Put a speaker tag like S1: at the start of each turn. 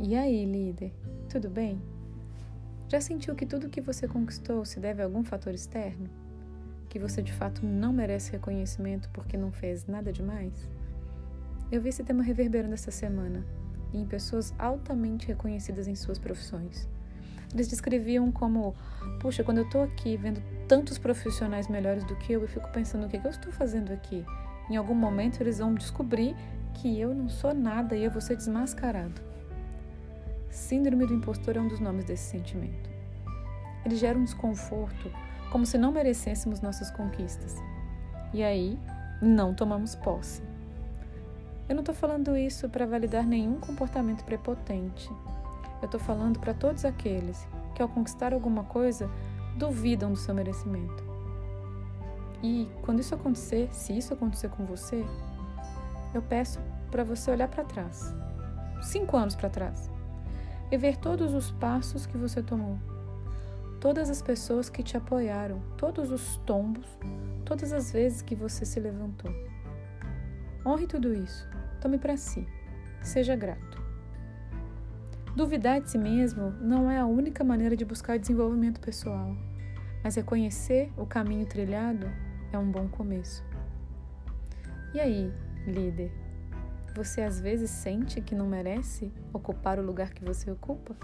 S1: E aí, líder, tudo bem? Já sentiu que tudo que você conquistou se deve a algum fator externo? Que você de fato não merece reconhecimento porque não fez nada demais? Eu vi esse tema reverberando esta semana em pessoas altamente reconhecidas em suas profissões. Eles descreviam como: puxa, quando eu estou aqui vendo tantos profissionais melhores do que eu, eu fico pensando o que, que eu estou fazendo aqui. Em algum momento eles vão descobrir que eu não sou nada e eu vou ser desmascarado. Síndrome do impostor é um dos nomes desse sentimento. Ele gera um desconforto, como se não merecêssemos nossas conquistas. E aí, não tomamos posse. Eu não estou falando isso para validar nenhum comportamento prepotente. Eu estou falando para todos aqueles que, ao conquistar alguma coisa, duvidam do seu merecimento. E quando isso acontecer, se isso acontecer com você, eu peço para você olhar para trás, cinco anos para trás, e ver todos os passos que você tomou, todas as pessoas que te apoiaram, todos os tombos, todas as vezes que você se levantou. Honre tudo isso, tome para si, seja grato. Duvidar de si mesmo não é a única maneira de buscar desenvolvimento pessoal, mas reconhecer o caminho trilhado é um bom começo. E aí, líder, você às vezes sente que não merece ocupar o lugar que você ocupa?